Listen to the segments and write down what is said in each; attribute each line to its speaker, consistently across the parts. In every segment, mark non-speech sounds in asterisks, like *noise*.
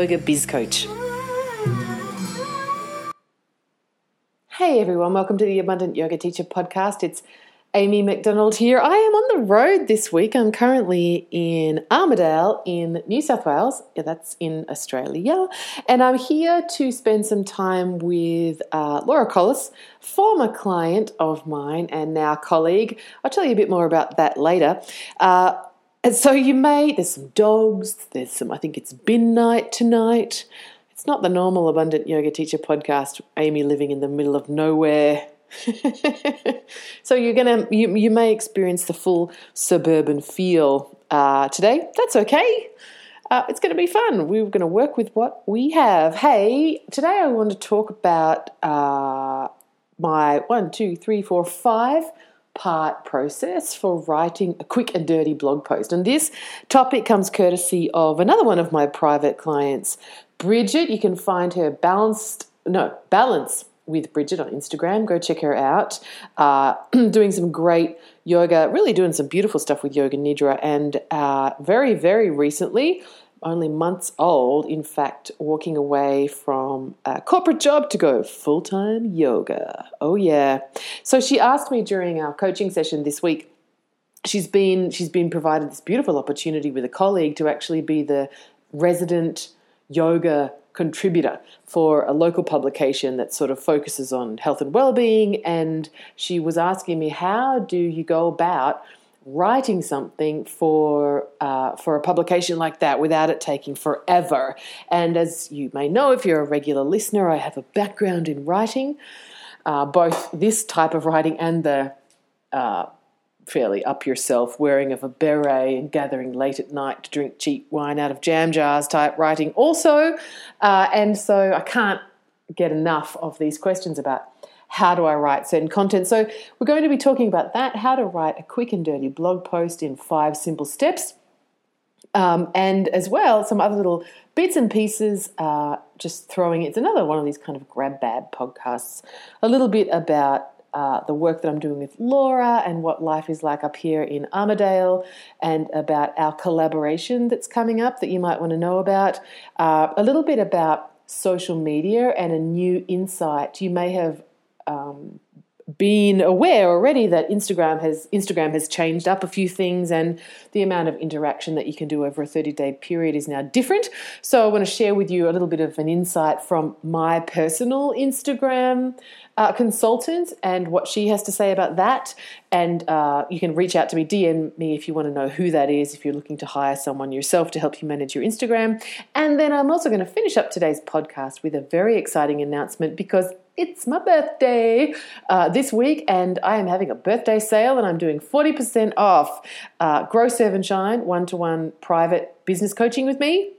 Speaker 1: Biz Coach. Hey everyone, welcome to the Abundant Yoga Teacher podcast. It's Amy McDonald here. I am on the road this week. I'm currently in Armidale in New South Wales. Yeah, that's in Australia. And I'm here to spend some time with uh, Laura Collis, former client of mine and now colleague. I'll tell you a bit more about that later. Uh, and so you may, there's some dogs, there's some, I think it's bin night tonight. It's not the normal Abundant Yoga Teacher podcast, Amy living in the middle of nowhere. *laughs* so you're gonna, you, you may experience the full suburban feel uh, today. That's okay. Uh, it's going to be fun. We're going to work with what we have. Hey, today I want to talk about uh, my one, two, three, four, five part process for writing a quick and dirty blog post. And this topic comes courtesy of another one of my private clients, Bridget. You can find her balanced, no, balance with Bridget on Instagram. Go check her out. Uh, *clears throat* doing some great yoga, really doing some beautiful stuff with Yoga Nidra. And uh, very, very recently, only months old, in fact, walking away from a corporate job to go full time yoga. Oh, yeah. So she asked me during our coaching session this week. She's been she's been provided this beautiful opportunity with a colleague to actually be the resident yoga contributor for a local publication that sort of focuses on health and well-being and she was asking me how do you go about writing something for uh, for a publication like that without it taking forever. And as you may know, if you're a regular listener, I have a background in writing, uh, both this type of writing and the uh, fairly up yourself wearing of a beret and gathering late at night to drink cheap wine out of jam jars type writing also. Uh, and so I can't get enough of these questions about how do I write certain content. So, we're going to be talking about that how to write a quick and dirty blog post in five simple steps. Um, and as well, some other little bits and pieces, uh, just throwing it's another one of these kind of grab bag podcasts, a little bit about uh, the work that I'm doing with Laura and what life is like up here in Armidale, and about our collaboration that's coming up that you might want to know about. Uh, a little bit about social media and a new insight. You may have um, been aware already that Instagram has Instagram has changed up a few things and the amount of interaction that you can do over a 30 day period is now different. So I want to share with you a little bit of an insight from my personal Instagram uh, consultant and what she has to say about that. And uh, you can reach out to me, DM me if you want to know who that is, if you're looking to hire someone yourself to help you manage your Instagram. And then I'm also going to finish up today's podcast with a very exciting announcement because it's my birthday uh, this week, and I am having a birthday sale, and I'm doing 40% off uh, Grow Serve and Shine one to one private business coaching with me.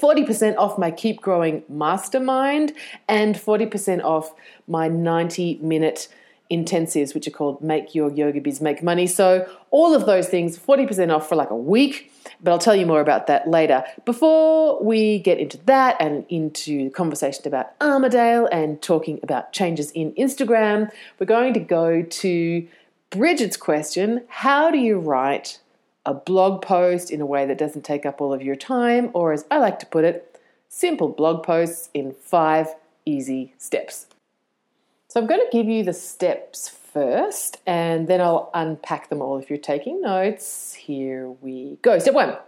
Speaker 1: 40% off my Keep Growing Mastermind and 40% off my 90 minute intensives, which are called Make Your Yoga Biz Make Money. So, all of those things, 40% off for like a week, but I'll tell you more about that later. Before we get into that and into the conversation about Armidale and talking about changes in Instagram, we're going to go to Bridget's question How do you write a blog post in a way that doesn't take up all of your time, or as I like to put it, simple blog posts in five easy steps? So I'm going to give you the steps first and then I'll unpack them all if you're taking notes. Here we go. Step one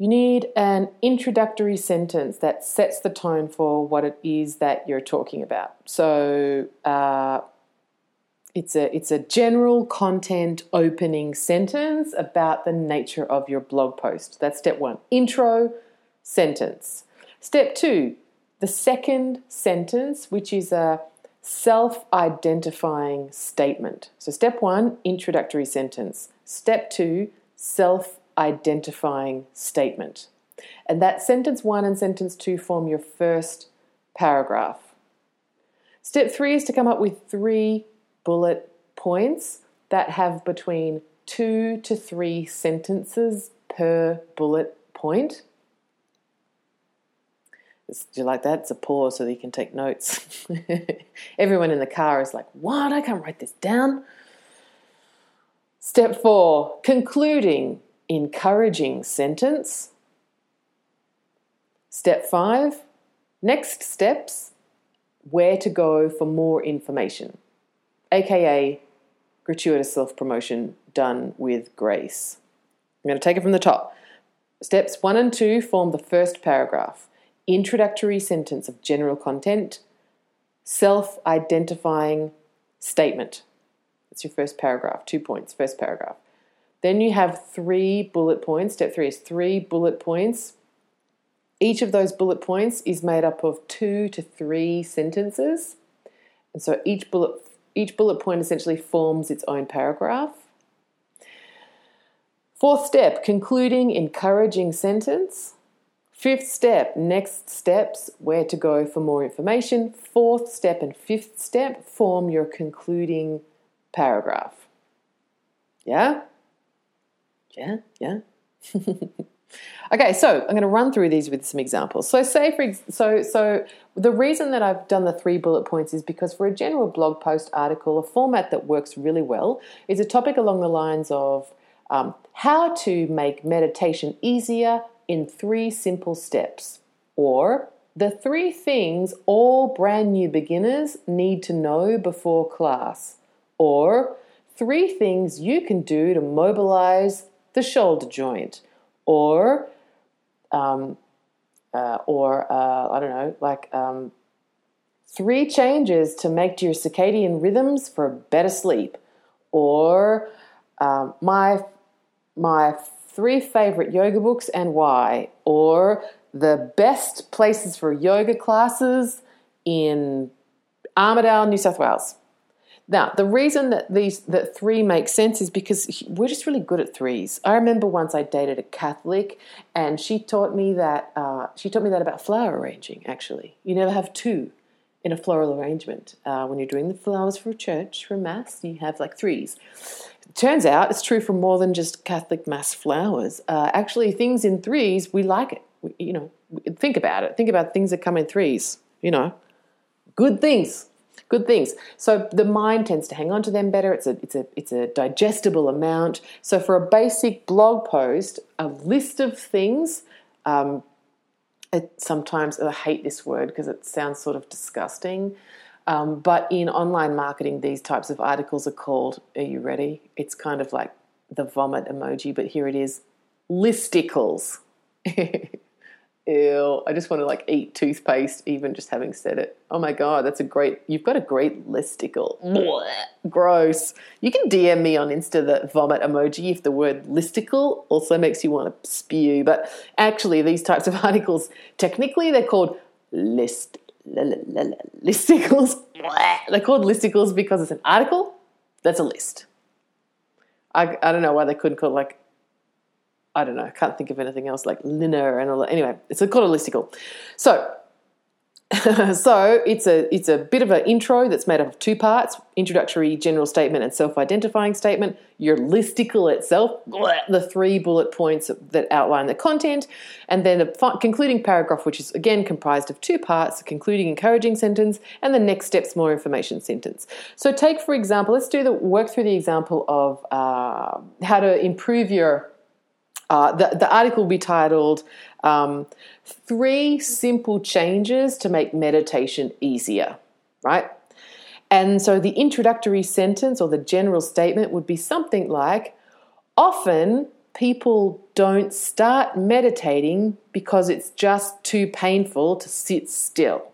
Speaker 1: you need an introductory sentence that sets the tone for what it is that you're talking about. So, uh, it's a it's a general content opening sentence about the nature of your blog post. That's step 1. Intro sentence. Step 2, the second sentence which is a self identifying statement. So, step one, introductory sentence. Step two, self identifying statement. And that sentence one and sentence two form your first paragraph. Step three is to come up with three bullet points that have between two to three sentences per bullet point. Do you like that? It's a pause so that you can take notes. *laughs* Everyone in the car is like, What? I can't write this down. Step four concluding encouraging sentence. Step five next steps where to go for more information, aka gratuitous self promotion done with grace. I'm going to take it from the top. Steps one and two form the first paragraph introductory sentence of general content, self identifying statement. That's your first paragraph, two points, first paragraph. Then you have three bullet points. Step three is three bullet points. Each of those bullet points is made up of two to three sentences. And so each bullet, each bullet point essentially forms its own paragraph. Fourth step, concluding encouraging sentence. Fifth step, next steps, where to go for more information. Fourth step and fifth step form your concluding paragraph. Yeah? Yeah? Yeah? *laughs* okay, so I'm going to run through these with some examples. So say for ex- so so the reason that I've done the three bullet points is because for a general blog post article, a format that works really well is a topic along the lines of um, how to make meditation easier in three simple steps, or the three things all brand new beginners need to know before class, or three things you can do to mobilize the shoulder joint, or um, uh, or uh, I don't know, like um, three changes to make to your circadian rhythms for better sleep, or um, my my three favorite yoga books and why, or the best places for yoga classes in Armidale, New South Wales. Now, the reason that these that three makes sense is because we're just really good at threes. I remember once I dated a Catholic, and she taught me that uh, she taught me that about flower arranging. Actually, you never have two in a floral arrangement. Uh, when you're doing the flowers for church for mass, you have like threes turns out it's true for more than just Catholic mass flowers. Uh, actually, things in threes, we like it. We, you know, think about it. Think about things that come in threes. You know, good things, good things. So the mind tends to hang on to them better. It's a it's a it's a digestible amount. So for a basic blog post, a list of things. Um, it, sometimes I hate this word because it sounds sort of disgusting. Um, but in online marketing, these types of articles are called, are you ready? It's kind of like the vomit emoji, but here it is listicles. *laughs* Ew, I just want to like eat toothpaste, even just having said it. Oh my god, that's a great, you've got a great listicle. Blech, gross. You can DM me on Insta the vomit emoji if the word listicle also makes you want to spew. But actually, these types of *laughs* articles, technically, they're called list listicles. *laughs* They're called listicles because it's an article that's a list. I, I don't know why they couldn't call it like, I don't know, I can't think of anything else like liner and all that. Anyway, it's called a listicle. So *laughs* so it's a it's a bit of an intro that's made up of two parts: introductory general statement and self-identifying statement. Your listicle itself, the three bullet points that outline the content, and then a concluding paragraph, which is again comprised of two parts: a concluding encouraging sentence and the next steps more information sentence. So take for example, let's do the work through the example of uh, how to improve your. Uh, the, the article will be titled um, three simple changes to make meditation easier, right? And so the introductory sentence or the general statement would be something like Often people don't start meditating because it's just too painful to sit still.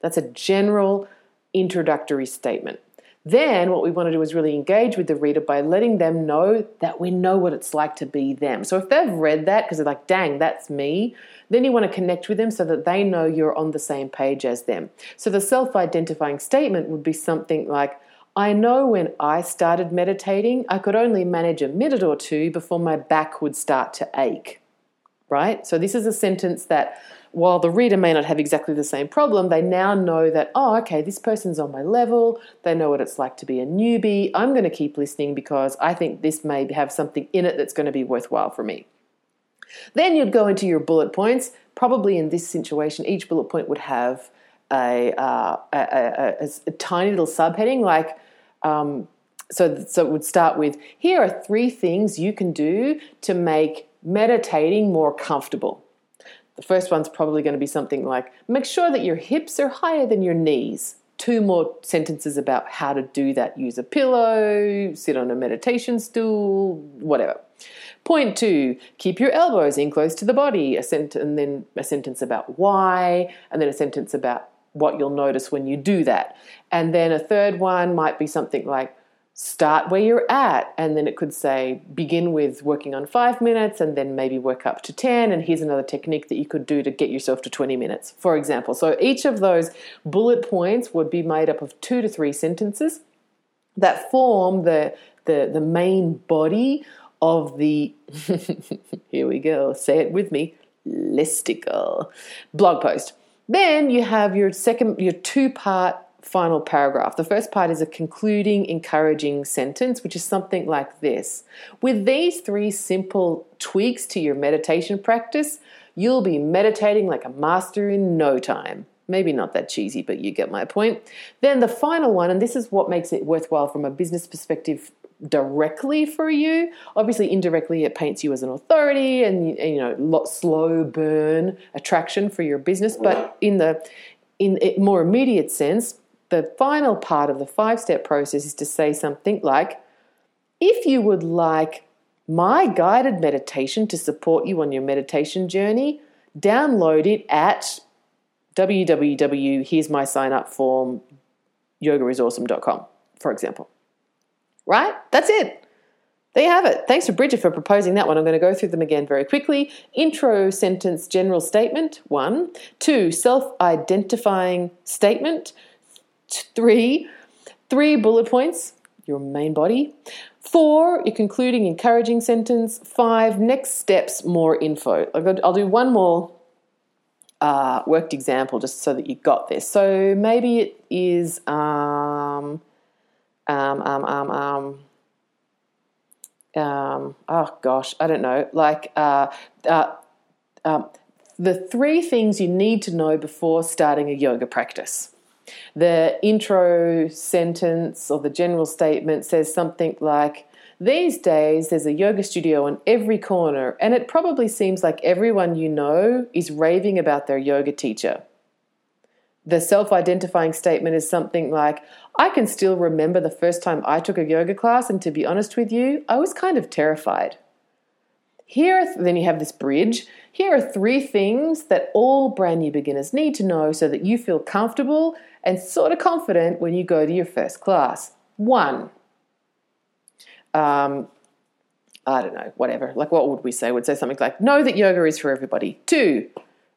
Speaker 1: That's a general introductory statement. Then, what we want to do is really engage with the reader by letting them know that we know what it's like to be them. So, if they've read that because they're like, dang, that's me, then you want to connect with them so that they know you're on the same page as them. So, the self identifying statement would be something like, I know when I started meditating, I could only manage a minute or two before my back would start to ache. right? So this is a sentence that while the reader may not have exactly the same problem, they now know that, oh, okay, this person's on my level. They know what it's like to be a newbie. I'm going to keep listening because I think this may have something in it that's going to be worthwhile for me. Then you'd go into your bullet points. Probably in this situation, each bullet point would have a, uh, a, a, a, tiny little subheading like, um, so, so it would start with here are three things you can do to make meditating more comfortable. The first one's probably going to be something like make sure that your hips are higher than your knees. Two more sentences about how to do that. Use a pillow, sit on a meditation stool, whatever. Point two, keep your elbows in close to the body. A sent- and then a sentence about why, and then a sentence about what you'll notice when you do that. And then a third one might be something like start where you're at and then it could say begin with working on 5 minutes and then maybe work up to 10 and here's another technique that you could do to get yourself to 20 minutes for example so each of those bullet points would be made up of 2 to 3 sentences that form the the the main body of the *laughs* here we go say it with me listicle blog post then you have your second your two part final paragraph. The first part is a concluding, encouraging sentence, which is something like this With these three simple tweaks to your meditation practice, you'll be meditating like a master in no time. Maybe not that cheesy, but you get my point. Then the final one, and this is what makes it worthwhile from a business perspective directly for you. Obviously, indirectly, it paints you as an authority and, and you know, lot slow burn attraction for your business. But in the in a more immediate sense, the final part of the five step process is to say something like, if you would like my guided meditation to support you on your meditation journey, download it at www. Here's my sign up form, yogaisawesome.com, for example. Right? That's it. There you have it. Thanks to Bridget for proposing that one. I'm going to go through them again very quickly. Intro sentence general statement, one. Two, self identifying statement. Three, three bullet points, your main body. Four, your concluding, encouraging sentence. Five, next steps, more info. I'll do one more uh, worked example just so that you got this. So maybe it is um, um, um, um, um, um, oh gosh, I don't know, like uh, uh, um, the three things you need to know before starting a yoga practice. The intro sentence or the general statement says something like, these days, there's a yoga studio on every corner, and it probably seems like everyone you know is raving about their yoga teacher. The self identifying statement is something like, I can still remember the first time I took a yoga class, and to be honest with you, I was kind of terrified. Here, then you have this bridge. Here are three things that all brand new beginners need to know so that you feel comfortable and sort of confident when you go to your first class. One, um, I don't know, whatever. Like, what would we say? Would say something like, know that yoga is for everybody. Two,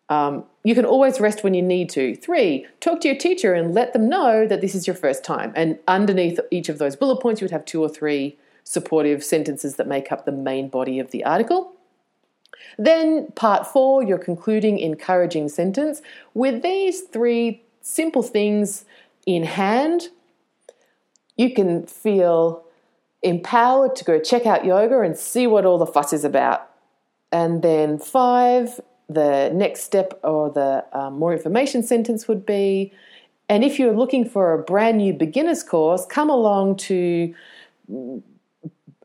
Speaker 1: um, you can always rest when you need to. Three, talk to your teacher and let them know that this is your first time. And underneath each of those bullet points, you would have two or three supportive sentences that make up the main body of the article. Then, part four, your concluding encouraging sentence. With these three simple things in hand, you can feel empowered to go check out yoga and see what all the fuss is about. And then, five, the next step or the um, more information sentence would be and if you're looking for a brand new beginner's course, come along to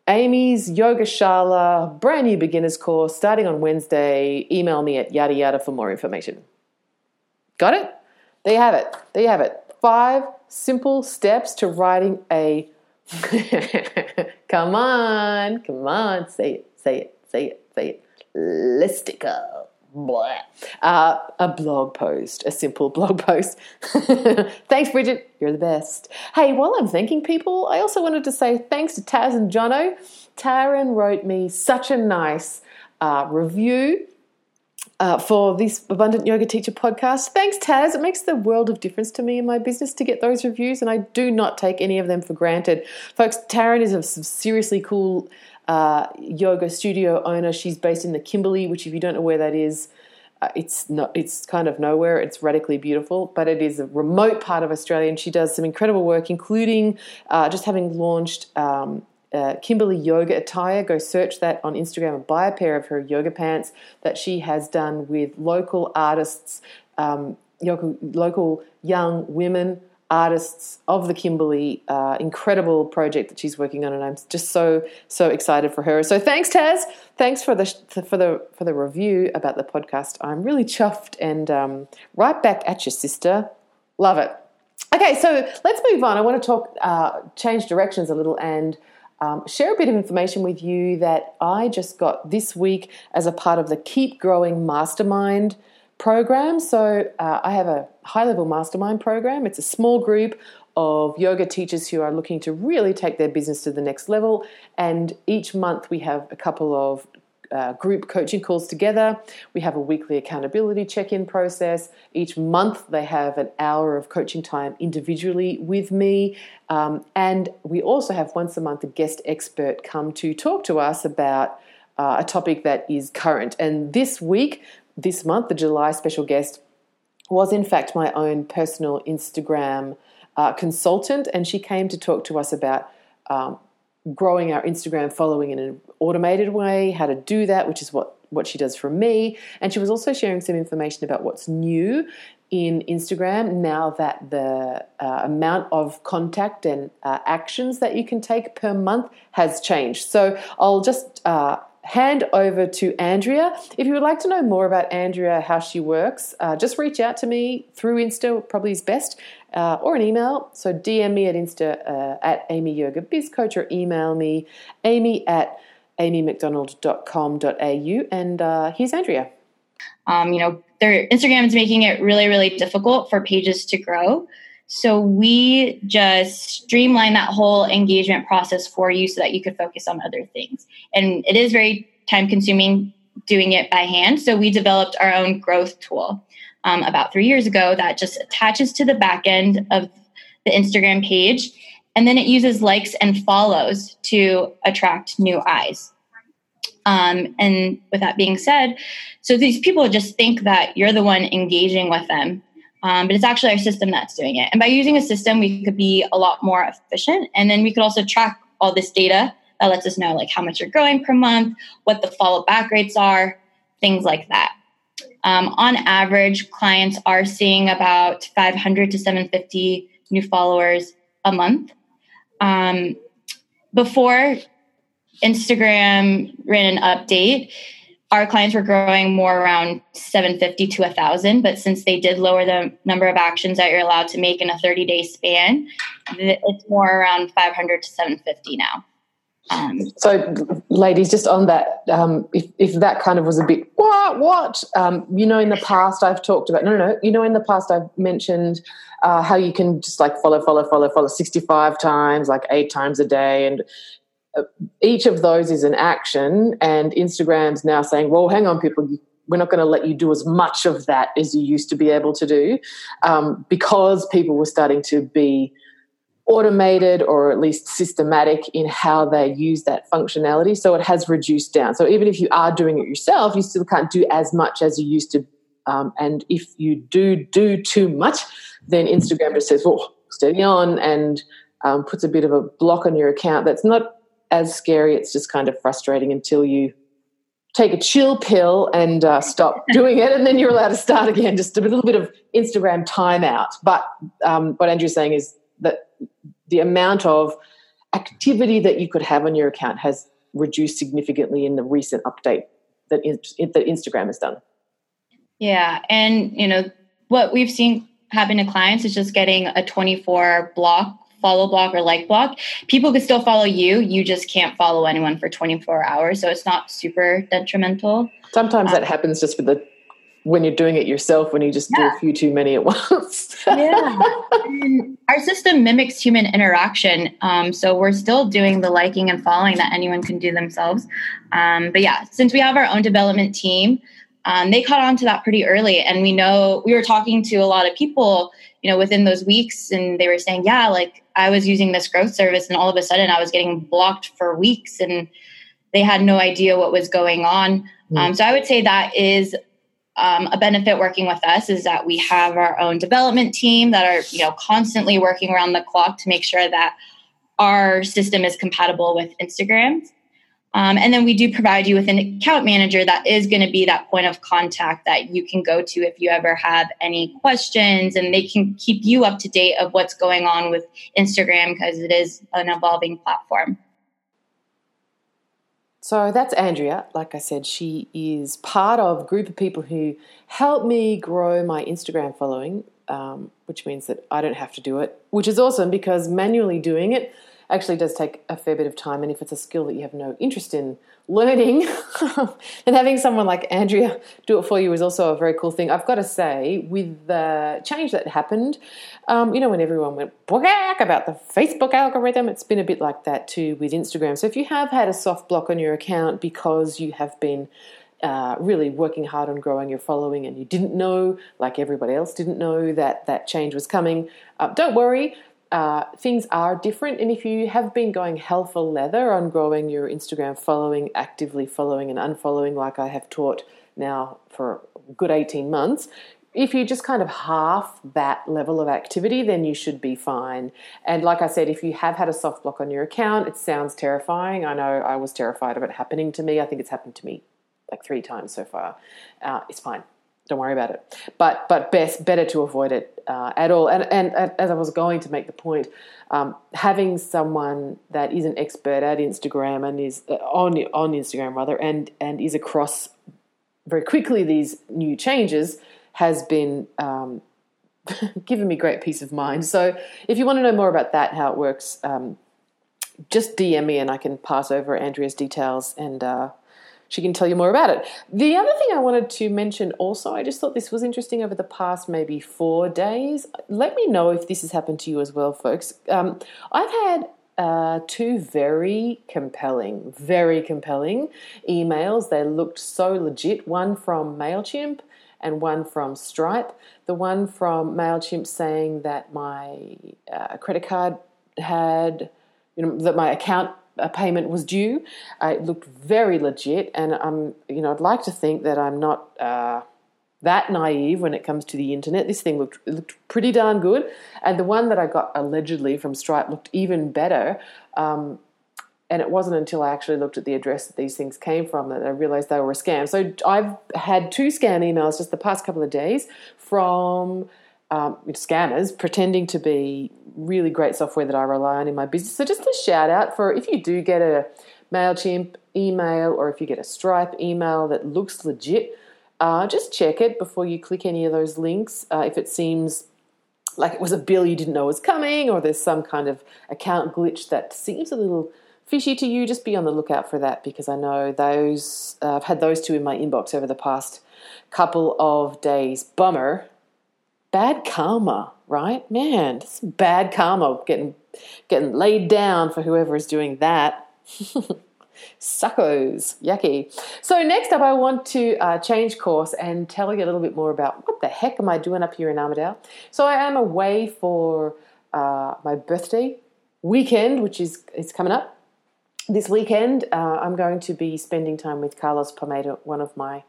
Speaker 1: Amy's Yoga Shala brand new beginner's course starting on Wednesday. Email me at yada yada for more information. Got it? There you have it. There you have it. Five simple steps to writing a. *laughs* come on, come on, say it, say it, say it, say it. Listicle. Uh, a blog post, a simple *laughs* blog post. *laughs* thanks, Bridget. You're the best. Hey, while I'm thanking people, I also wanted to say thanks to Taz and Jono. Taryn wrote me such a nice uh, review uh, for this Abundant Yoga Teacher podcast. Thanks, Taz. It makes the world of difference to me in my business to get those reviews, and I do not take any of them for granted. Folks, Taryn is a seriously cool uh, yoga studio owner. She's based in the Kimberley, which, if you don't know where that is, uh, it's not it's kind of nowhere it's radically beautiful but it is a remote part of australia and she does some incredible work including uh, just having launched um, uh, kimberley yoga attire go search that on instagram and buy a pair of her yoga pants that she has done with local artists um, local, local young women artists of the Kimberley. Uh, incredible project that she's working on, and I'm just so so excited for her. So thanks, Taz. Thanks for the for the for the review about the podcast. I'm really chuffed, and um, right back at your sister. Love it. Okay, so let's move on. I want to talk uh, change directions a little and. Um, share a bit of information with you that I just got this week as a part of the Keep Growing Mastermind program. So uh, I have a high level mastermind program. It's a small group of yoga teachers who are looking to really take their business to the next level. And each month we have a couple of uh, group coaching calls together. We have a weekly accountability check in process. Each month, they have an hour of coaching time individually with me. Um, and we also have once a month a guest expert come to talk to us about uh, a topic that is current. And this week, this month, the July special guest was in fact my own personal Instagram uh, consultant, and she came to talk to us about um, growing our Instagram following in an automated way, how to do that, which is what what she does for me. And she was also sharing some information about what's new in Instagram now that the uh, amount of contact and uh, actions that you can take per month has changed. So I'll just uh, hand over to Andrea. If you would like to know more about Andrea, how she works, uh, just reach out to me through Insta, probably is best, uh, or an email. So DM me at Insta uh, at Amy Yoga Biz Coach or email me amy at amymcdonald.com.au. And uh, here's Andrea.
Speaker 2: Um, you know, their Instagram is making it really, really difficult for pages to grow. So we just streamline that whole engagement process for you so that you could focus on other things. And it is very time consuming doing it by hand. So we developed our own growth tool um, about three years ago that just attaches to the back end of the Instagram page. And then it uses likes and follows to attract new eyes. Um, and with that being said, so these people just think that you're the one engaging with them um, but it's actually our system that's doing it. And by using a system, we could be a lot more efficient. And then we could also track all this data that lets us know like how much you're growing per month, what the follow back rates are, things like that. Um, on average, clients are seeing about 500 to 750 new followers a month. Um, before Instagram ran an update, our clients were growing more around 750 to 1000 but since they did lower the number of actions that you're allowed to make in a 30 day span it's more around 500 to 750 now.
Speaker 1: Um, so ladies just on that um, if, if that kind of was a bit what? What? Um, you know in the past i've talked about no no no you know in the past i've mentioned uh, how you can just like follow follow follow follow 65 times like eight times a day and each of those is an action, and Instagram's now saying, well, hang on, people, we're not going to let you do as much of that as you used to be able to do um, because people were starting to be automated or at least systematic in how they use that functionality. So it has reduced down. So even if you are doing it yourself, you still can't do as much as you used to. Um, and if you do do too much, then Instagram just says, "Oh, steady on," and um, puts a bit of a block on your account. That's not as scary. It's just kind of frustrating until you take a chill pill and uh, stop *laughs* doing it, and then you're allowed to start again. Just a little bit of Instagram timeout. But um, what Andrea's saying is that the amount of activity that you could have on your account has reduced significantly in the recent update that, that Instagram has done.
Speaker 2: Yeah, and you know what we've seen happen to clients is just getting a 24 block follow block or like block, people could still follow you. You just can't follow anyone for 24 hours. So it's not super detrimental.
Speaker 1: Sometimes um, that happens just with the when you're doing it yourself when you just yeah. do a few too many at *laughs* once.
Speaker 2: yeah. *laughs* our system mimics human interaction. Um, so we're still doing the liking and following that anyone can do themselves. Um, but yeah, since we have our own development team, um, they caught on to that pretty early. And we know we were talking to a lot of people, you know, within those weeks, and they were saying, yeah, like I was using this growth service, and all of a sudden I was getting blocked for weeks. And they had no idea what was going on. Mm. Um, so I would say that is um, a benefit working with us is that we have our own development team that are you know constantly working around the clock to make sure that our system is compatible with Instagram. Um, and then we do provide you with an account manager that is going to be that point of contact that you can go to if you ever have any questions, and they can keep you up to date of what's going on with Instagram because it is an evolving platform.
Speaker 1: So that's Andrea. Like I said, she is part of a group of people who help me grow my Instagram following, um, which means that I don't have to do it, which is awesome because manually doing it actually does take a fair bit of time. And if it's a skill that you have no interest in learning, *laughs* then having someone like Andrea do it for you is also a very cool thing. I've got to say, with the change that happened, um, you know, when everyone went about the Facebook algorithm, it's been a bit like that too with Instagram. So if you have had a soft block on your account because you have been uh, really working hard on growing your following and you didn't know, like everybody else didn't know, that that change was coming, uh, don't worry uh, things are different. And if you have been going hell for leather on growing your Instagram following, actively following and unfollowing, like I have taught now for a good 18 months, if you just kind of half that level of activity, then you should be fine. And like I said, if you have had a soft block on your account, it sounds terrifying. I know I was terrified of it happening to me. I think it's happened to me like three times so far. Uh, it's fine don't worry about it. But but best better to avoid it uh, at all. And, and, and as I was going to make the point, um, having someone that is an expert at Instagram and is uh, on on Instagram rather and and is across very quickly these new changes has been um, *laughs* given me great peace of mind. So if you want to know more about that, how it works. Um, just DM me and I can pass over Andrea's details and uh, she can tell you more about it. The other thing I wanted to mention also, I just thought this was interesting over the past maybe four days. Let me know if this has happened to you as well, folks. Um, I've had uh, two very compelling, very compelling emails. They looked so legit. One from MailChimp and one from Stripe. The one from MailChimp saying that my uh, credit card had, you know, that my account a payment was due. Uh, it looked very legit, and I'm, you know, I'd like to think that I'm not uh, that naive when it comes to the internet. This thing looked looked pretty darn good, and the one that I got allegedly from Stripe looked even better. Um, and it wasn't until I actually looked at the address that these things came from that I realized they were a scam. So I've had two scam emails just the past couple of days from um, scammers pretending to be really great software that I rely on in my business. So just a shout out for if you do get a MailChimp email or if you get a Stripe email that looks legit, uh, just check it before you click any of those links. Uh, if it seems like it was a bill you didn't know was coming or there's some kind of account glitch that seems a little fishy to you, just be on the lookout for that because I know those, uh, I've had those two in my inbox over the past couple of days. Bummer bad karma, right? Man, this bad karma getting getting laid down for whoever is doing that. *laughs* Suckos, yucky. So next up, I want to uh, change course and tell you a little bit more about what the heck am I doing up here in Armidale. So I am away for uh, my birthday weekend, which is is coming up this weekend. Uh, I'm going to be spending time with Carlos Pomeda, one of my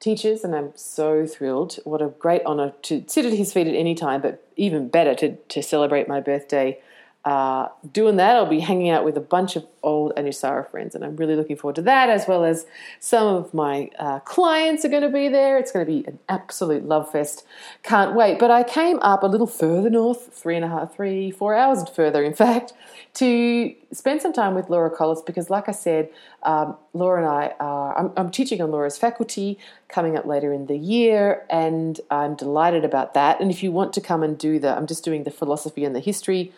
Speaker 1: teachers, and I'm so thrilled. What a great honour to sit at his feet at any time, but even better to, to celebrate my birthday uh, doing that, I'll be hanging out with a bunch of old Anusara friends, and I'm really looking forward to that, as well as some of my uh, clients are going to be there. It's going to be an absolute love fest. Can't wait. But I came up a little further north, three and a half, three, four hours further, in *laughs* fact, to spend some time with Laura Collis because, like I said, um, Laura and I are, I'm, I'm teaching on Laura's faculty coming up later in the year, and I'm delighted about that. And if you want to come and do the, I'm just doing the philosophy and the history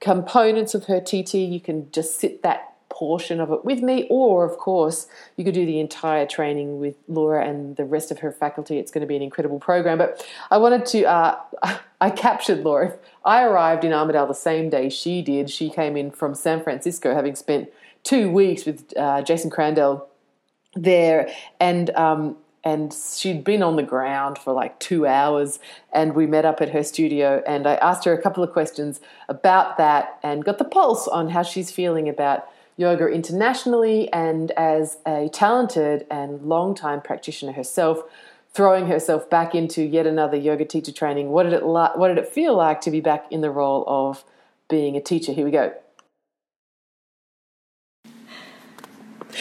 Speaker 1: components of her TT, you can just sit that portion of it with me, or of course, you could do the entire training with Laura and the rest of her faculty. It's going to be an incredible program. But I wanted to, uh, *laughs* I captured Laura. I arrived in Armidale the same day she did. She came in from San Francisco, having spent two weeks with uh, Jason Crandell there, and um, and she'd been on the ground for like two hours and we met up at her studio and i asked her a couple of questions about that and got the pulse on how she's feeling about yoga internationally and as a talented and long-time practitioner herself, throwing herself back into yet another yoga teacher training. What did it what did it feel like to be back in the role of being a teacher? Here we go.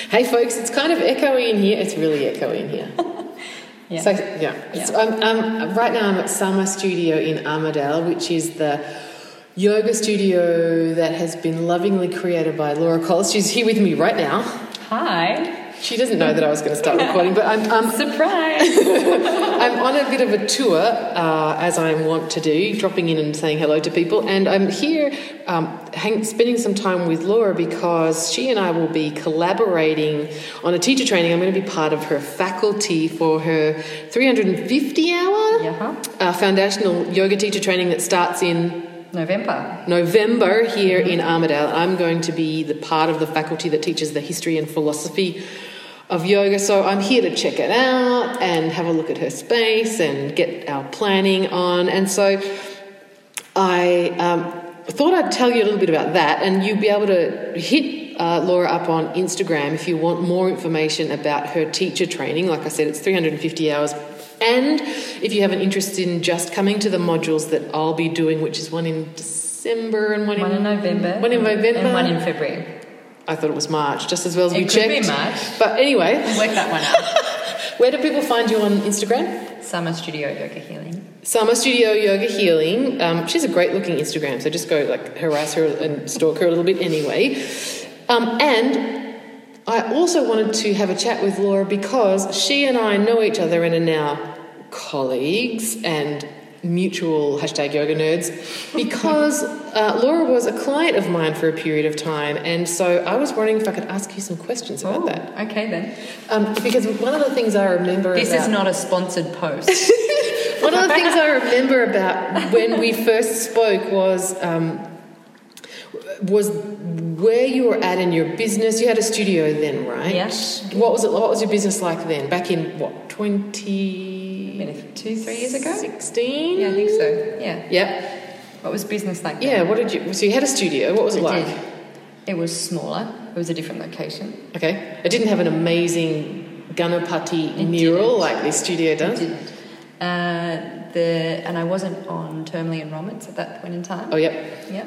Speaker 1: Hey folks, it's kind of echoey in here. It's really echoey in here.
Speaker 2: Yeah.
Speaker 1: So yeah, It's- I'm, I'm- right now I'm at Summer Studio in Armidale, which is the yoga studio that has been lovingly created by Laura Collis. She's here with me right now.
Speaker 3: Hi.
Speaker 1: She doesn't know that I was going to start recording, but I'm, I'm
Speaker 3: Surprise. *laughs*
Speaker 1: I'm on a bit of a tour, uh, as I want to do, dropping in and saying hello to people. And I'm here um, hang, spending some time with Laura because she and I will be collaborating on a teacher training. I'm going to be part of her faculty for her 350 hour
Speaker 3: Yeah.
Speaker 1: uh, foundational yoga teacher training that starts in
Speaker 3: November.
Speaker 1: November here in Armidale. I'm going to be the part of the faculty that teaches the history and philosophy of yoga. So I'm here to check it out and have a look at her space and get our planning on. And so I um, thought I'd tell you a little bit about that, and you'll be able to hit uh, Laura up on Instagram if you want more information about her teacher training. Like I said, it's 350 hours. And if you have an interest in just coming to the modules that I'll be doing, which is one in December and one,
Speaker 3: One in November.
Speaker 1: One in November.
Speaker 3: And one in February.
Speaker 1: I thought it was March, just as well as
Speaker 3: It
Speaker 1: we
Speaker 3: could
Speaker 1: checked.
Speaker 3: be March.
Speaker 1: But anyway,
Speaker 3: Work that one out. *laughs*
Speaker 1: where do people find you on Instagram?
Speaker 3: Summer Studio Yoga Healing.
Speaker 1: Summer Studio Yoga Healing. Um, she's a great looking Instagram, so just go like harass her and stalk her a little bit anyway. Um, and I also wanted to have a chat with Laura because she and I know each other and are now colleagues and mutual hashtag yoga nerds because uh, Laura was a client of mine for a period of time, and so I was wondering if I could ask you some questions about that.
Speaker 3: Oh, okay then.
Speaker 1: Um, because one of the things I remember
Speaker 3: This
Speaker 1: about
Speaker 3: is not a sponsored post. *laughs*
Speaker 1: one of the things I remember about when we first spoke was um, was where you were at in your business. You had a studio then, right?
Speaker 3: Yes.
Speaker 1: What was it? What was your business like then? Back in what twenty
Speaker 3: Two, three years ago?
Speaker 1: sixteen?
Speaker 3: Yeah, I think so. Yeah.
Speaker 1: Yeah.
Speaker 3: What was business like
Speaker 1: Yeah. What did you? So you had a studio. What was it
Speaker 3: I
Speaker 1: like?
Speaker 3: did. It was smaller. It was a different location.
Speaker 1: Okay. It didn't have an amazing Ganapati
Speaker 3: It
Speaker 1: mural
Speaker 3: didn't.
Speaker 1: like this studio
Speaker 3: It
Speaker 1: does.
Speaker 3: didn't. Uh, the and I wasn't on termly enrollments at that point in time.
Speaker 1: Oh, yep.
Speaker 3: Yeah.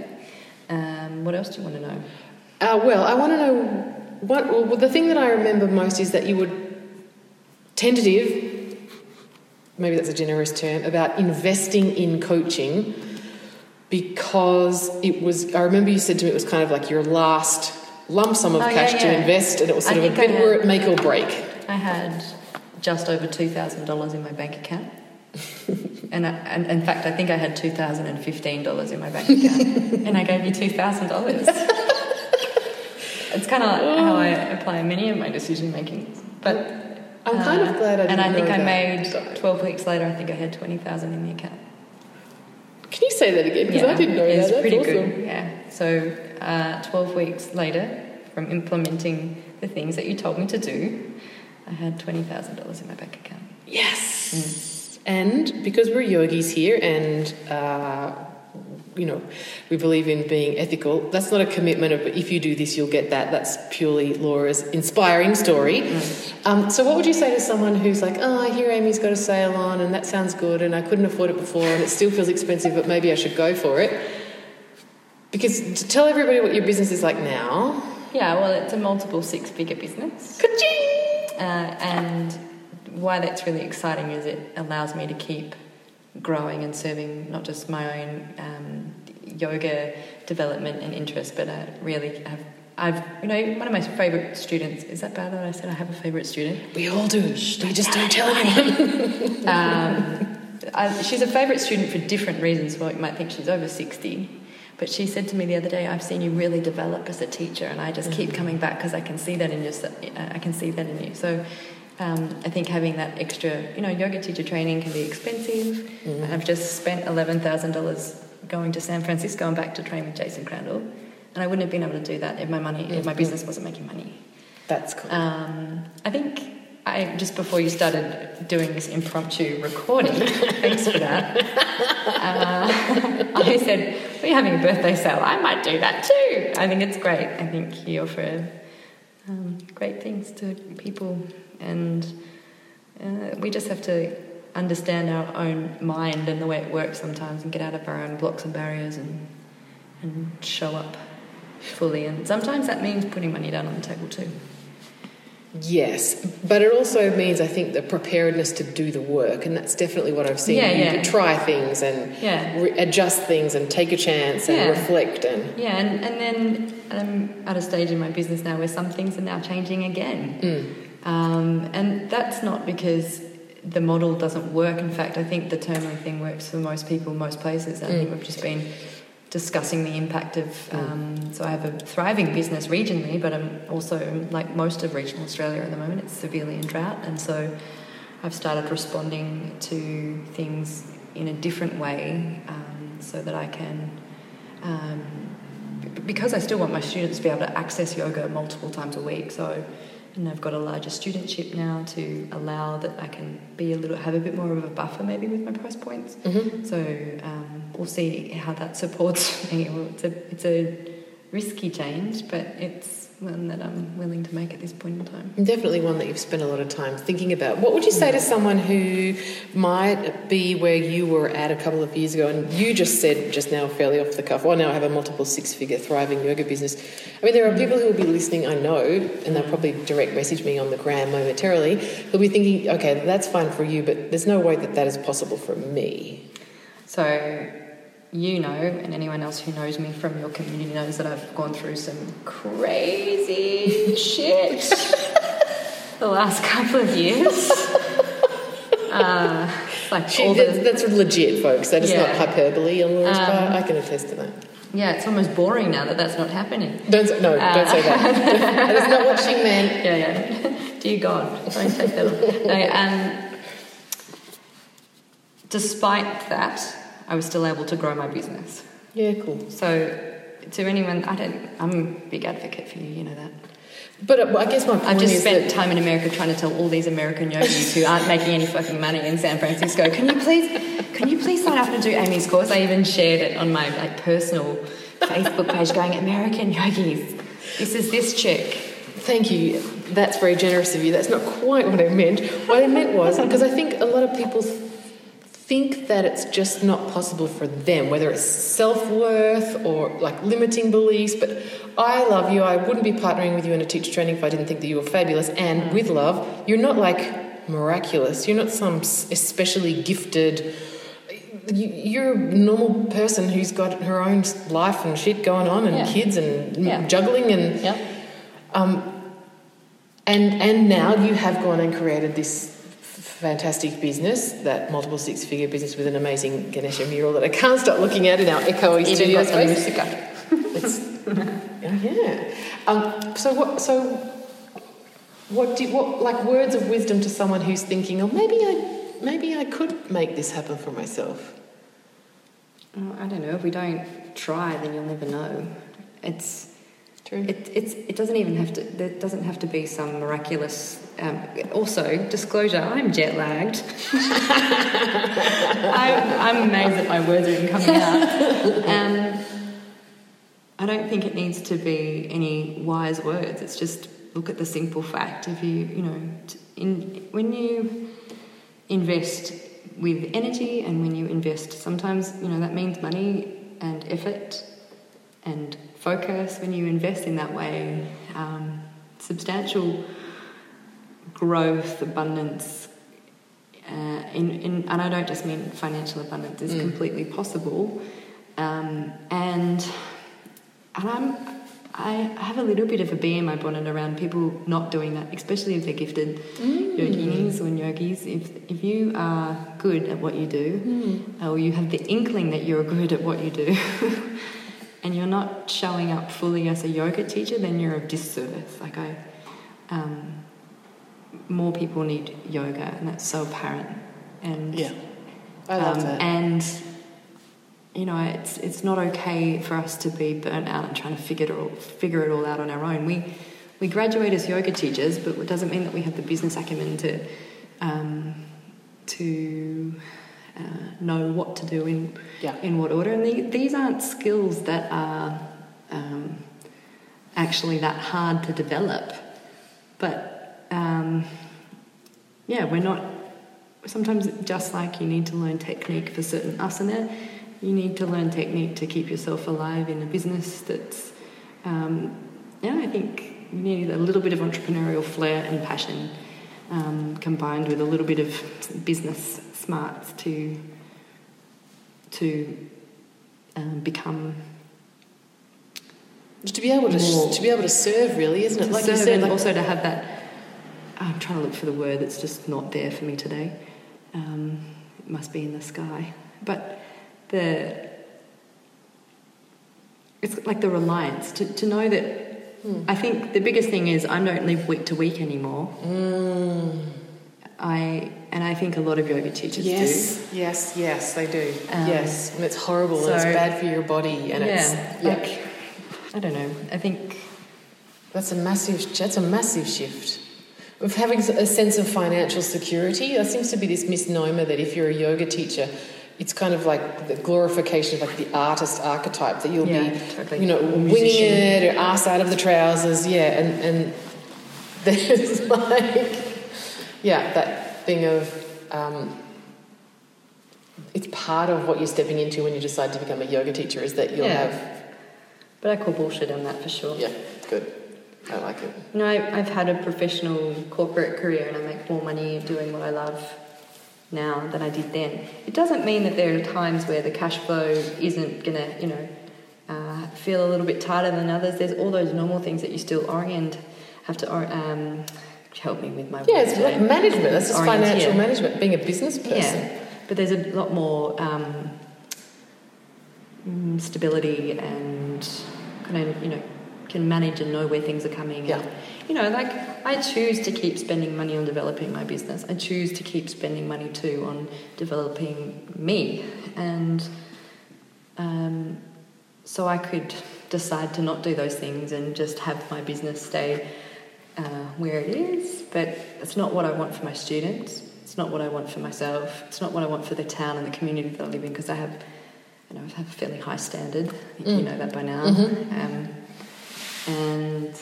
Speaker 3: Um, what else do you want to know?
Speaker 1: Uh, well, I want to know what. Well, the thing that I remember most is that you were tentative. Maybe that's a generous term about investing in coaching because it was. I remember you said to me it was kind of like your last lump sum of
Speaker 3: Oh, yeah,
Speaker 1: cash to invest, and it was sort
Speaker 3: I
Speaker 1: of a bit where it make or break.
Speaker 3: I had just over two thousand dollars in my bank account, *laughs* and, I, and in fact, I think I had two thousand and fifteen dollars in my bank account, *laughs* and I gave you two thousand dollars. *laughs* It's kind of like how oh. I apply many of my decision making, but
Speaker 1: I'm kind of glad I
Speaker 3: and
Speaker 1: didn't And
Speaker 3: I think I made twelve weeks later. I think I had twenty thousand in the account.
Speaker 1: Can you say that again? Because I didn't know that.
Speaker 3: it's pretty
Speaker 1: awesome.
Speaker 3: good. Yeah. So uh, twelve weeks later, from implementing the things that you told me to do, I had twenty thousand dollars in my bank account.
Speaker 1: Yes. And because we're yogis here and, uh, you know, we believe in being ethical, that's not a commitment of if you do this, you'll get that. That's purely Laura's inspiring story. Um, so, what would you say to someone who's like, oh, I hear Amy's got a sale on and that sounds good and I couldn't afford it before and it still feels expensive, but maybe I should go for it? Because to tell everybody what your business is like now.
Speaker 3: Yeah, well, it's a multiple six-figure business,
Speaker 1: Ka-ching!
Speaker 3: uh, and why that's really exciting is it allows me to keep growing and serving not just my own um, yoga development and interest, but I really have. I've, you know, one of my favourite students. Is that bad that I said I have a favourite student?
Speaker 1: We all do. We just don't tell *laughs* anyone.
Speaker 3: Um, I, she's a favourite student for different reasons. Well, you might think she's over 60. But she said to me the other day, I've seen you really develop as a teacher, and I just keep coming back because I can see that in your, I can see that in you. So um, I think having that extra, you know, yoga teacher training can be expensive. I've just spent $11,000 going to San Francisco and back to train with Jason Crandell. And I wouldn't have been able to do that if my money, if my business wasn't making money.
Speaker 1: That's cool.
Speaker 3: Um, I think I just before you started doing this impromptu recording, *laughs* thanks for that. Uh, *laughs* I said we're having a birthday sale. I might do that too. I think it's great. I think you offer um, great things to people, and uh, we just have to understand our own mind and the way it works sometimes, and get out of our own blocks and barriers, and and show up fully. And sometimes that means putting money down on the table too.
Speaker 1: Yes, but it also means I think the preparedness to do the work, and that's definitely what I've seen.
Speaker 3: Yeah,
Speaker 1: you
Speaker 3: yeah.
Speaker 1: try things and
Speaker 3: Yeah.
Speaker 1: re- adjust things and take a chance and
Speaker 3: Yeah.
Speaker 1: reflect and
Speaker 3: Yeah, and, and then I'm at a stage in my business now where some things are now changing again. Um, and that's not because the model doesn't work. In fact, I think the terminally thing works for most people, most places. I think we've just been discussing the impact of. Um, so I have a thriving business regionally, but I'm also, like most of regional Australia at the moment, it's severely in drought. And so I've started responding to things in a different way um, so that I can. Um, b- because I still want my students to be able to access yoga multiple times a week. So, and I've got a larger studentship now to allow that I can be a little, have a bit more of a buffer maybe with my price points. So um, we'll see how that supports *laughs* me. Well, It's a, it's a risky change, but it's one that I'm willing to make at this point in time.
Speaker 1: definitely one that you've spent a lot of time thinking about. What would you say to someone who might be where you were at a couple of years ago? And you just said just now, fairly off the cuff, well, now I have a multiple six figure thriving yoga business. I mean, there are people who will be listening, I know, and they'll probably direct message me on the gram momentarily. They'll be thinking, okay, that's fine for you, but there's no way that that is possible for me.
Speaker 3: So, you know, and anyone else who knows me from your community knows that I've gone through some crazy *laughs* shit the last couple of years. *laughs* Uh, like all
Speaker 1: that's,
Speaker 3: the,
Speaker 1: that's legit, folks. That is
Speaker 3: Yeah.
Speaker 1: not hyperbole on Laura's
Speaker 3: Um,
Speaker 1: part. I can attest to that.
Speaker 3: yeah, it's almost boring now that that's not happening.
Speaker 1: Don't say, no, don't say that. *laughs* that is not what she meant.
Speaker 3: Yeah, yeah. Dear God, don't take that. No, um, despite that, I was still able to grow my business.
Speaker 1: Yeah, cool.
Speaker 3: So, to anyone, I don't, I'm a big advocate for you, you know that.
Speaker 1: But uh, I guess my point
Speaker 3: I've just spent time in America trying to tell all these American yogis who aren't making any fucking money in San Francisco, can you please, can you please sign up and do Amy's course? I even shared it on my like personal Facebook page, going American yogis. This is this chick.
Speaker 1: Thank you. That's very generous of you. That's not quite what I meant. What I meant was because I think a lot of people think that it's just not possible for them, whether it's self worth or like limiting beliefs. But I love you. I wouldn't be partnering with you in a teacher training if I didn't think that you were fabulous. And mm. with love, you're not like miraculous. You're not some especially gifted. you- You're a normal person who's got her own life and shit going on, and
Speaker 3: Yeah.
Speaker 1: kids and
Speaker 3: Yeah.
Speaker 1: juggling and
Speaker 3: Yep.
Speaker 1: Um, and and now you have gone and created this fantastic business, that multiple six figure business with an amazing Ganesha mural that I can't stop looking at in our echoey studio space. It's, oh, yeah. Um, so what? So what do what like words of wisdom to someone who's thinking, oh, maybe I maybe I could make this happen for myself.
Speaker 3: Oh, I don't know. If we don't try, then you'll never know. It's
Speaker 1: True.
Speaker 3: It, it's, it doesn't even have to. There doesn't have to be some miraculous. Um, also, disclosure: I'm jet lagged. *laughs* I'm, I'm amazed that my words are even coming out. *laughs* Um, I don't think it needs to be any wise words. It's just look at the simple fact. If you, you know, in when you invest with energy and when you invest, sometimes you know that means money and effort and focus when you invest in that way um, substantial growth abundance uh, in, in, and I don't just mean financial abundance is completely possible um, and and I'm I have a little bit of a bee in my bonnet around people not doing that, especially if they're gifted yoginis or yogis. If if you are good at what you do, or you have the inkling that you're good at what you do, *laughs* and you're not showing up fully as a yoga teacher, then you're of disservice. Like I, um, more people need yoga, and that's so apparent. And
Speaker 1: Yeah, I love
Speaker 3: um,
Speaker 1: that.
Speaker 3: And you know, it's it's not okay for us to be burnt out and trying to figure it all figure it all out on our own. We we graduate as yoga teachers, but it doesn't mean that we have the business acumen to um, to uh, know what to do in
Speaker 1: Yeah.
Speaker 3: in what order. And the, these aren't skills that are um, actually that hard to develop, but um, yeah, we're not. Sometimes just like you need to learn technique for certain asana, you need to learn technique to keep yourself alive in a business that's. Um, yeah, I think you need a little bit of entrepreneurial flair and passion um, combined with a little bit of business smarts to to um, become
Speaker 1: to be able to to be able to serve, really, isn't it? Like you said,
Speaker 3: and
Speaker 1: like,
Speaker 3: also to have that. I'm trying to look for the word that's just not there for me today. Um, it must be in the sky, but the it's like the reliance to, to know that. I think the biggest thing is I don't live week to week anymore. I and I think a lot of yoga teachers do.
Speaker 1: yes, yes, yes, they do.
Speaker 3: Um,
Speaker 1: yes, and it's horrible and it's bad for your body, and it's
Speaker 3: yeah,
Speaker 1: yeah.
Speaker 3: like I don't know. I think
Speaker 1: That's a massive. That's a massive shift. Of having a sense of financial security, there seems to be this misnomer that if you're a yoga teacher, it's kind of like the glorification of like the artist archetype that you'll
Speaker 3: Yeah,
Speaker 1: be,
Speaker 3: totally.
Speaker 1: you know, winging it or ass out of the trousers, yeah, and and *laughs* there's like, yeah, that thing of. Um, it's part of what you're stepping into when you decide to become a yoga teacher is that you'll
Speaker 3: Yeah.
Speaker 1: have
Speaker 3: but I call bullshit on that for sure.
Speaker 1: yeah good I like it
Speaker 3: You know, I, I've had a professional corporate career and I make more money doing what I love now than I did then. It doesn't mean that there are times where the cash flow isn't going to, you know, uh, feel a little bit tighter than others. There's all those normal things that you still orient, have to um, help me with my
Speaker 1: Yeah, it's
Speaker 3: today.
Speaker 1: management. That's just
Speaker 3: Orient,
Speaker 1: financial
Speaker 3: yeah.
Speaker 1: management, being a business person.
Speaker 3: Yeah, but there's a lot more um, mm, stability and kind of you know can manage and know where things are coming.
Speaker 1: Yeah.
Speaker 3: And, you know, like I choose to keep spending money on developing my business. I choose to keep spending money too on developing me, and um, so I could decide to not do those things and just have my business stay uh, where it is. But it's not what I want for my students. It's not what I want for myself. It's not what I want for the town and the community that I live in because I have, you know, I have a fairly high standard. I think you
Speaker 1: Mm.
Speaker 3: know that by now.
Speaker 1: Mhm.
Speaker 3: Um, and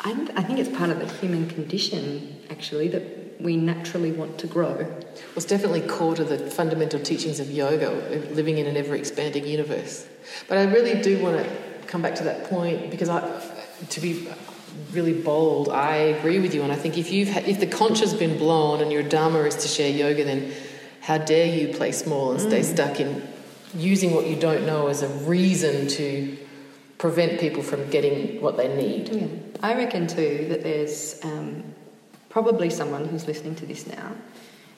Speaker 3: I, I think it's part of the human condition, actually, that we naturally want to grow.
Speaker 1: Well, it's definitely core to the fundamental teachings of yoga, of living in an ever expanding universe. But I really do want to come back to that point because I, to be really bold, I agree with you, and I think if you've ha- if the conch has been blown and your dharma is to share yoga, then how dare you play small and stay mm. stuck in using what you don't know as a reason to prevent people from getting what they need.
Speaker 3: Yeah. I reckon too that there's um, probably someone who's listening to this now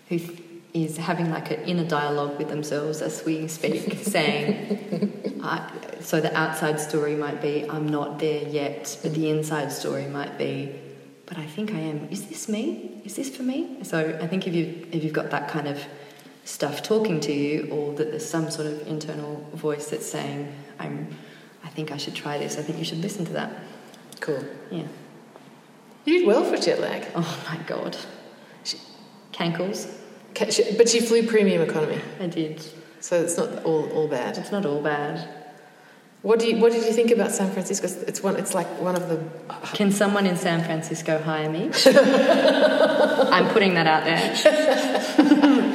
Speaker 3: who th- is having like an inner dialogue with themselves as we speak, *laughs* saying, I, so the outside story might be, I'm not there yet, but the inside story might be, but I think I am. Is this me? Is this for me? So I think if you if you've got that kind of stuff talking to you, or that there's some sort of internal voice that's saying, I'm, think I should try this. I think you should listen to that.
Speaker 1: Cool.
Speaker 3: Yeah.
Speaker 1: You did well for jet lag.
Speaker 3: Oh my god. She, Cankles.
Speaker 1: Ca- she- But she flew premium economy,
Speaker 3: I did.
Speaker 1: so it's not all, all bad.
Speaker 3: It's not all bad.
Speaker 1: What do you What did you think about San Francisco? It's one. It's like one of the.
Speaker 3: Uh, Can someone in San Francisco hire me? *laughs* I'm putting that out there. *laughs*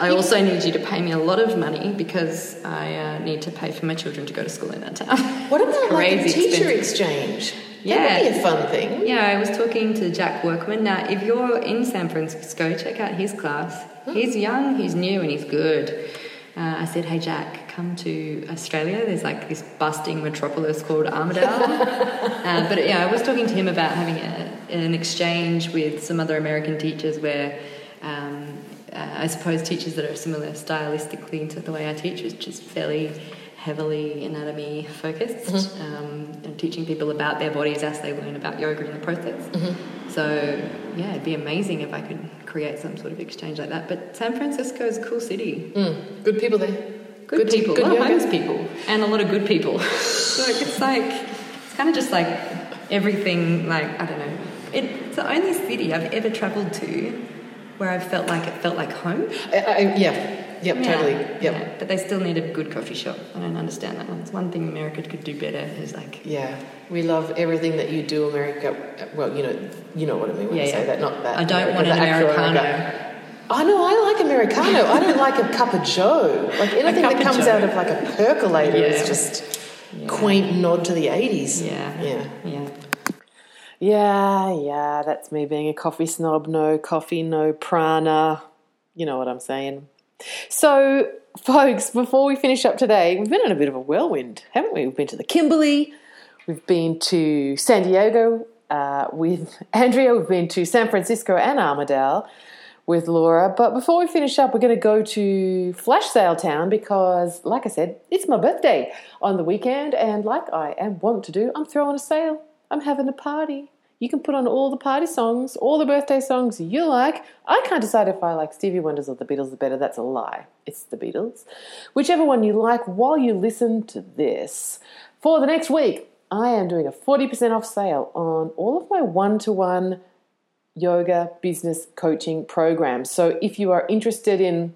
Speaker 3: I also need you to pay me a lot of money because I uh, need to pay for my children to go to school in that town.
Speaker 1: What about *laughs* like a teacher
Speaker 3: expensive.
Speaker 1: exchange?
Speaker 3: Yeah.
Speaker 1: that would be a fun thing.
Speaker 3: Yeah, I was talking to Jack Workman. Now, if you're in San Francisco, check out his class. He's young, he's new, and he's good. Uh, I said, hey, Jack, come to Australia. There's like this busting metropolis called Armidale. *laughs* uh, but yeah, I was talking to him about having a, an exchange with some other American teachers where um, uh, I suppose teachers that are similar stylistically to the way I teach, which is fairly heavily anatomy focused, um, and teaching people about their bodies as they learn about yoga in the process. So, yeah, it'd be amazing if I could create some sort of exchange like that. But San Francisco is a cool city.
Speaker 1: Mm, good people there.
Speaker 3: Good,
Speaker 1: te-
Speaker 3: people,
Speaker 1: good
Speaker 3: a lot of
Speaker 1: yoga.
Speaker 3: homeless people, and a lot of good people. *laughs* so it's like, it's kind of just like everything like I don't know. It, it's the only city I've ever travelled to where I've felt like it felt like home.
Speaker 1: I, I, yeah. Yep,
Speaker 3: Yeah.
Speaker 1: totally. Yep.
Speaker 3: Yeah, But they still need a good coffee shop. I don't understand that one. It's one thing America could do better is like
Speaker 1: Yeah, we love everything that you do, America. Well, you know, you know what I mean when
Speaker 3: Yeah,
Speaker 1: I say
Speaker 3: yeah.
Speaker 1: that. Not that.
Speaker 3: I don't
Speaker 1: America,
Speaker 3: want an Americano.
Speaker 1: America. I know I like Americano. I don't like a cup of Joe. Like *laughs* anything that comes out of like a percolator is just quaint nod to the eighties.
Speaker 3: Yeah.
Speaker 1: Yeah.
Speaker 3: Yeah.
Speaker 1: Yeah, yeah, that's me being a coffee snob. No coffee, no prana. You know what I'm saying. So, folks, before we finish up today, we've been in a bit of a whirlwind, haven't we? We've been to the Kimberley, we've been to San Diego uh, with *laughs* Andrea, we've been to San Francisco and Armidale with Laura. But before we finish up, we're going to go to Flash Sale Town because, like I said, it's my birthday on the weekend, and like I am wont to do, I'm throwing a sale. I'm having a party. You can put on all the party songs, all the birthday songs you like. I can't decide if I like Stevie Wonder's or the Beatles better. That's a lie. It's the Beatles. Whichever one you like while you listen to this. For the next week, I am doing a 40% off sale on all of my one to one yoga business coaching programs. So if you are interested in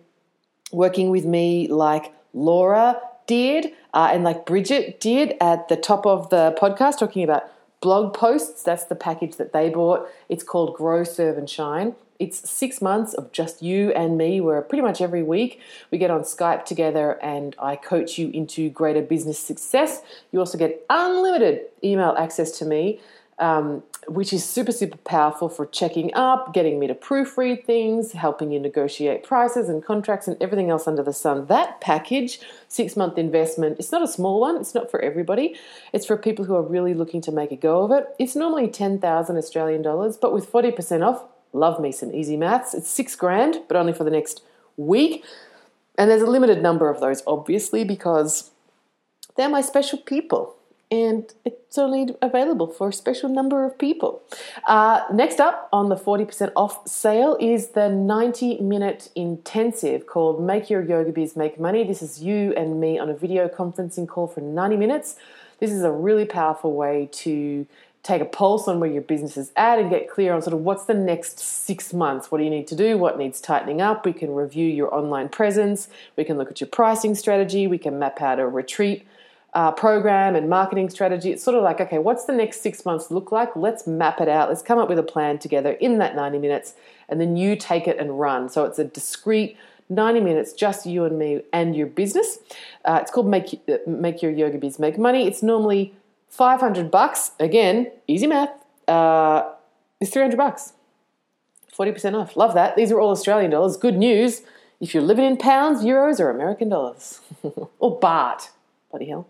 Speaker 1: working with me like Laura did uh, and like Bridget did at the top of the podcast, talking about blog posts. That's the package that they bought. It's called Grow, Serve, and Shine. It's six months of just you and me, where pretty much every week we get on Skype together and I coach you into greater business success. You also get unlimited email access to me um, which is super, super powerful for checking up, getting me to proofread things, helping you negotiate prices and contracts and everything else under the sun. That package, six month investment, it's not a small one, it's not for everybody. It's for people who are really looking to make a go of it. It's normally 10,000 Australian dollars, but with 40% off, love me some easy maths. It's six grand, but only for the next week. And there's a limited number of those, obviously, because they're my special people and it's only available for a special number of people. Uh, next up on the 40% off sale is the 90 minute intensive called Make Your Yoga Biz Make Money. This is you and me on a video conferencing call for 90 minutes. This is a really powerful way to take a pulse on where your business is at and get clear on sort of what's the next six months. What do you need to do? What needs tightening up? We can review your online presence. We can look at your pricing strategy. We can map out a retreat uh, program and marketing strategy. It's sort of like, okay, what's the next six months look like? Let's map it out. Let's come up with a plan together in that 90 minutes, and then you take it and run. So it's a discrete 90 minutes, just you and me and your business. Uh, it's called Make, uh, Make Your Yoga Biz Make Money. It's normally 500 bucks. Again, easy math. Uh, it's 300 bucks. 40% off. Love that. These are all Australian dollars. Good news if you're living in pounds, euros, or American dollars, *laughs* or baht. Bloody hell.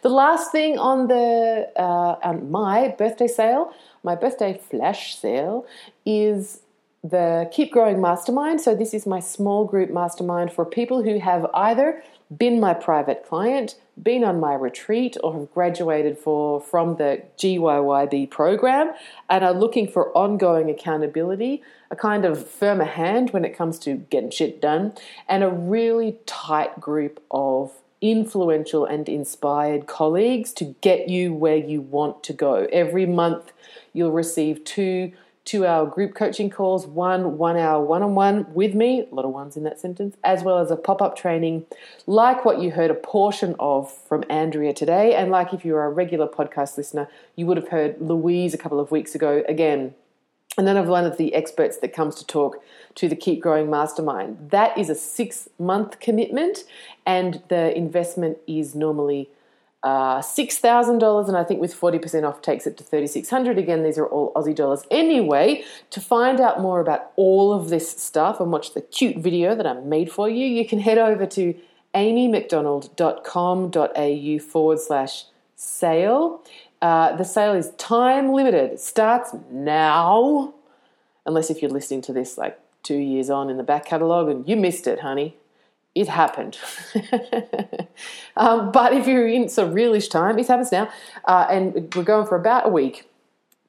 Speaker 1: The last thing on the uh, on my birthday sale, my birthday flash sale, is the Keep Growing Mastermind. So this is my small group mastermind for people who have either been my private client, been on my retreat, or have graduated for from the GYYB program and are looking for ongoing accountability, a kind of firmer hand when it comes to getting shit done, and a really tight group of influential and inspired colleagues to get you where you want to go. Every month, you'll receive two two hour group coaching calls, one one hour one on one with me, a lot of ones in that sentence, as well as a pop up training like what you heard a portion of from Andrea today. And like if you're a regular podcast listener, you would have heard Louise a couple of weeks ago again another one of the experts that comes to talk to the Keep Growing Mastermind. That is a six month commitment, and the investment is normally uh, six thousand dollars, and I think with forty percent off takes it to thirty six hundred. Again, these are all Aussie dollars. Anyway, to find out more about all of this stuff and watch the cute video that I made for you, you can head over to amymcdonald.com.au forward slash sale. Uh, the sale is time limited. It starts now, unless if you're listening to this like two years on in the back catalogue and you missed it, honey. It happened. *laughs* um, but if you're in sort of realish time, it happens now. Uh, and we're going for about a week.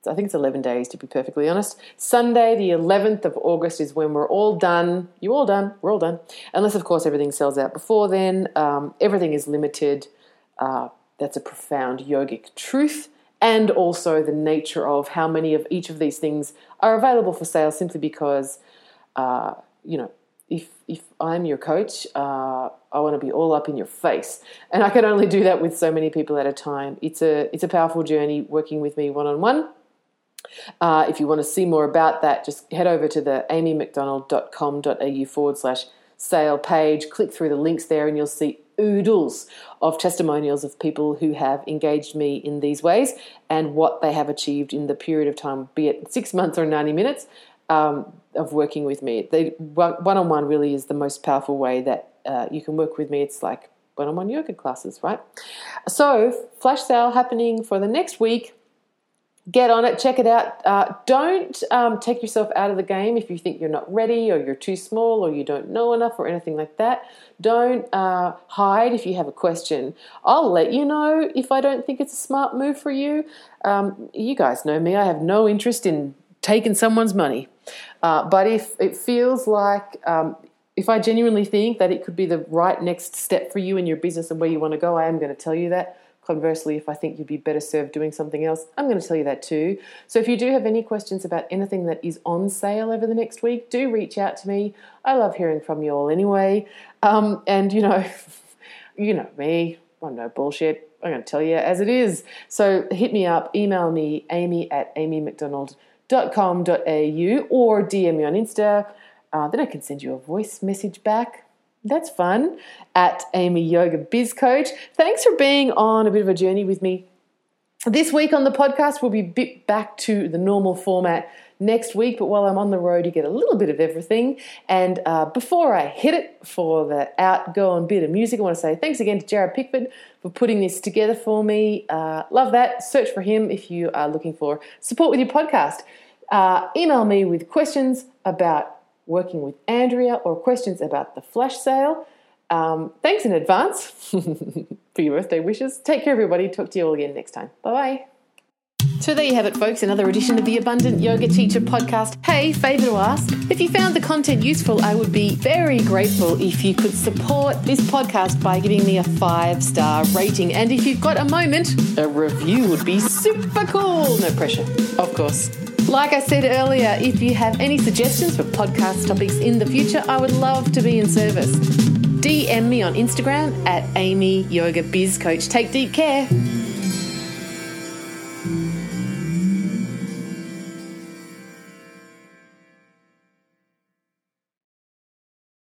Speaker 1: I think it's 11 days to be perfectly honest. Sunday, the 11th of August, is when we're all done. You all done? We're all done. Unless, of course, everything sells out before then. Um, everything is limited. Uh, that's a profound yogic truth. and also the nature of how many of each of these things are available for sale simply because, uh, you know, if, if I'm your coach, uh, I want to be all up in your face, and I can only do that with so many people at a time. It's a it's a powerful journey working with me one on one. if you want to see more about that, just head over to the amymcdonald.com.au forward slash sale page. Click through the links there, and you'll see oodles of testimonials of people who have engaged me in these ways and what they have achieved in the period of time, be it six months or 90 minutes um, of working with me. One on one really is the most powerful way that uh, you can work with me. It's like one on one yoga classes, right? So, flash sale happening for the next week get on it, check it out. Uh, don't um, take yourself out of the game if you think you're not ready or you're too small or you don't know enough or anything like that. Don't uh, hide if you have a question. I'll let you know if I don't think it's a smart move for you. Um, you guys know me, I have no interest in taking someone's money. Uh, but if it feels like, um, if I genuinely think that it could be the right next step for you in your business and where you want to go, I am going to tell you that. Conversely, if I think you'd be better served doing something else, I'm going to tell you that too. So if you do have any questions about anything that is on sale over the next week, do reach out to me. I love hearing from you all anyway. Um, and you know, *laughs* you know me, I'm no bullshit. I'm going to tell you as it is. So hit me up, email me, amy at amymcdonald.com.au or DM me on Insta. Uh, then I can send you a voice message back that's fun. At Amy Yoga Biz Coach. Thanks for being on a bit of a journey with me. This week on the podcast, we'll be bit back to the normal format next week, but while I'm on the road, you get a little bit of everything. And uh, before I hit it for the outgoing bit of music, I want to say thanks again to Jared Pickford for putting this together for me. Uh, love that. Search for him if you are looking for support with your podcast. Uh, email me with questions about working with Andrea or questions about the flash sale, um, thanks in advance *laughs* for your birthday wishes. Take care, everybody. Talk to you all again next time. Bye bye. So there you have it, folks. Another edition of the Abundant Yoga Teacher podcast. Hey, favour to ask. If you found the content useful, I would be very grateful if you could support this podcast by giving me a five star rating. And if you've got a moment, a review would be super cool. No pressure, of course. Like I said earlier, if you have any suggestions for podcast topics in the future, I would love to be in service. DM me on Instagram at Amy Yoga Biz Coach. Take deep care.